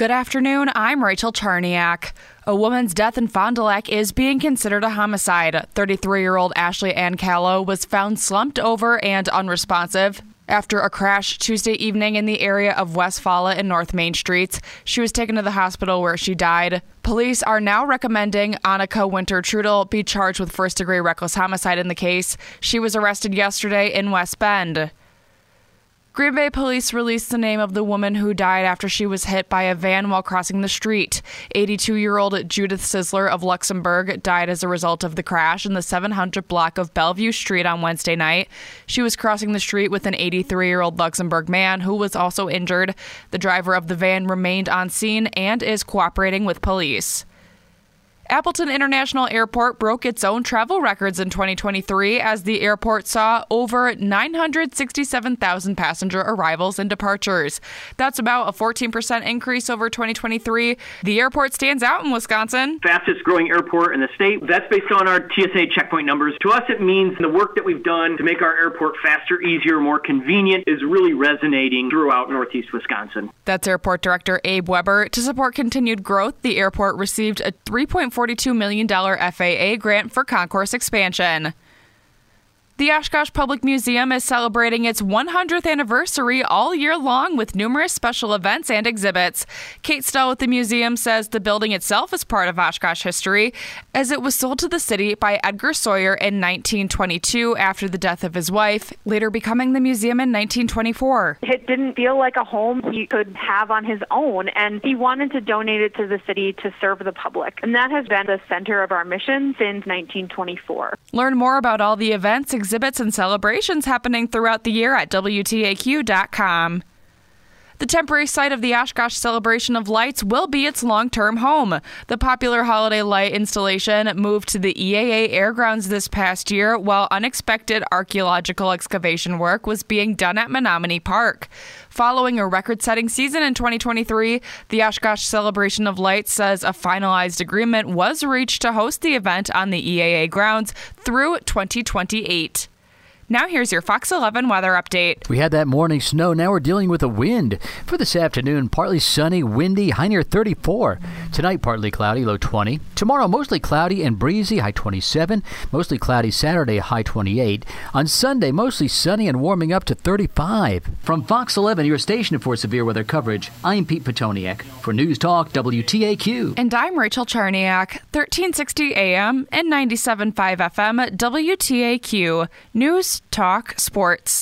Good afternoon. I'm Rachel Charniak. A woman's death in Fond du Lac is being considered a homicide. 33 year old Ashley Ann Callow was found slumped over and unresponsive. After a crash Tuesday evening in the area of West Follett and North Main Streets, she was taken to the hospital where she died. Police are now recommending Annika Winter Trudel be charged with first degree reckless homicide in the case. She was arrested yesterday in West Bend. Green Bay police released the name of the woman who died after she was hit by a van while crossing the street. 82 year old Judith Sizzler of Luxembourg died as a result of the crash in the 700 block of Bellevue Street on Wednesday night. She was crossing the street with an 83 year old Luxembourg man who was also injured. The driver of the van remained on scene and is cooperating with police. Appleton International Airport broke its own travel records in 2023 as the airport saw over 967,000 passenger arrivals and departures. That's about a 14% increase over 2023. The airport stands out in Wisconsin. Fastest growing airport in the state. That's based on our TSA checkpoint numbers. To us, it means the work that we've done to make our airport faster, easier, more convenient is really resonating throughout Northeast Wisconsin. That's Airport Director Abe Weber. To support continued growth, the airport received a 3.4 $42 million FAA grant for concourse expansion. The Oshkosh Public Museum is celebrating its 100th anniversary all year long with numerous special events and exhibits. Kate Stell with the museum says the building itself is part of Oshkosh history, as it was sold to the city by Edgar Sawyer in 1922 after the death of his wife, later becoming the museum in 1924. It didn't feel like a home he could have on his own, and he wanted to donate it to the city to serve the public. And that has been the center of our mission since 1924. Learn more about all the events, exhibits, and celebrations happening throughout the year at WTAQ.com. The temporary site of the Oshkosh Celebration of Lights will be its long term home. The popular holiday light installation moved to the EAA Airgrounds this past year while unexpected archaeological excavation work was being done at Menominee Park. Following a record setting season in 2023, the Oshkosh Celebration of Lights says a finalized agreement was reached to host the event on the EAA grounds through 2028. Now here's your Fox 11 weather update. We had that morning snow. Now we're dealing with a wind. For this afternoon, partly sunny, windy, high near 34. Tonight, partly cloudy, low 20. Tomorrow, mostly cloudy and breezy, high 27. Mostly cloudy Saturday, high 28. On Sunday, mostly sunny and warming up to 35. From Fox 11, your station for severe weather coverage, I'm Pete Petoniak for News Talk WTAQ. And I'm Rachel Charniak, 1360 AM and 97.5 FM WTAQ. News Talk Sports.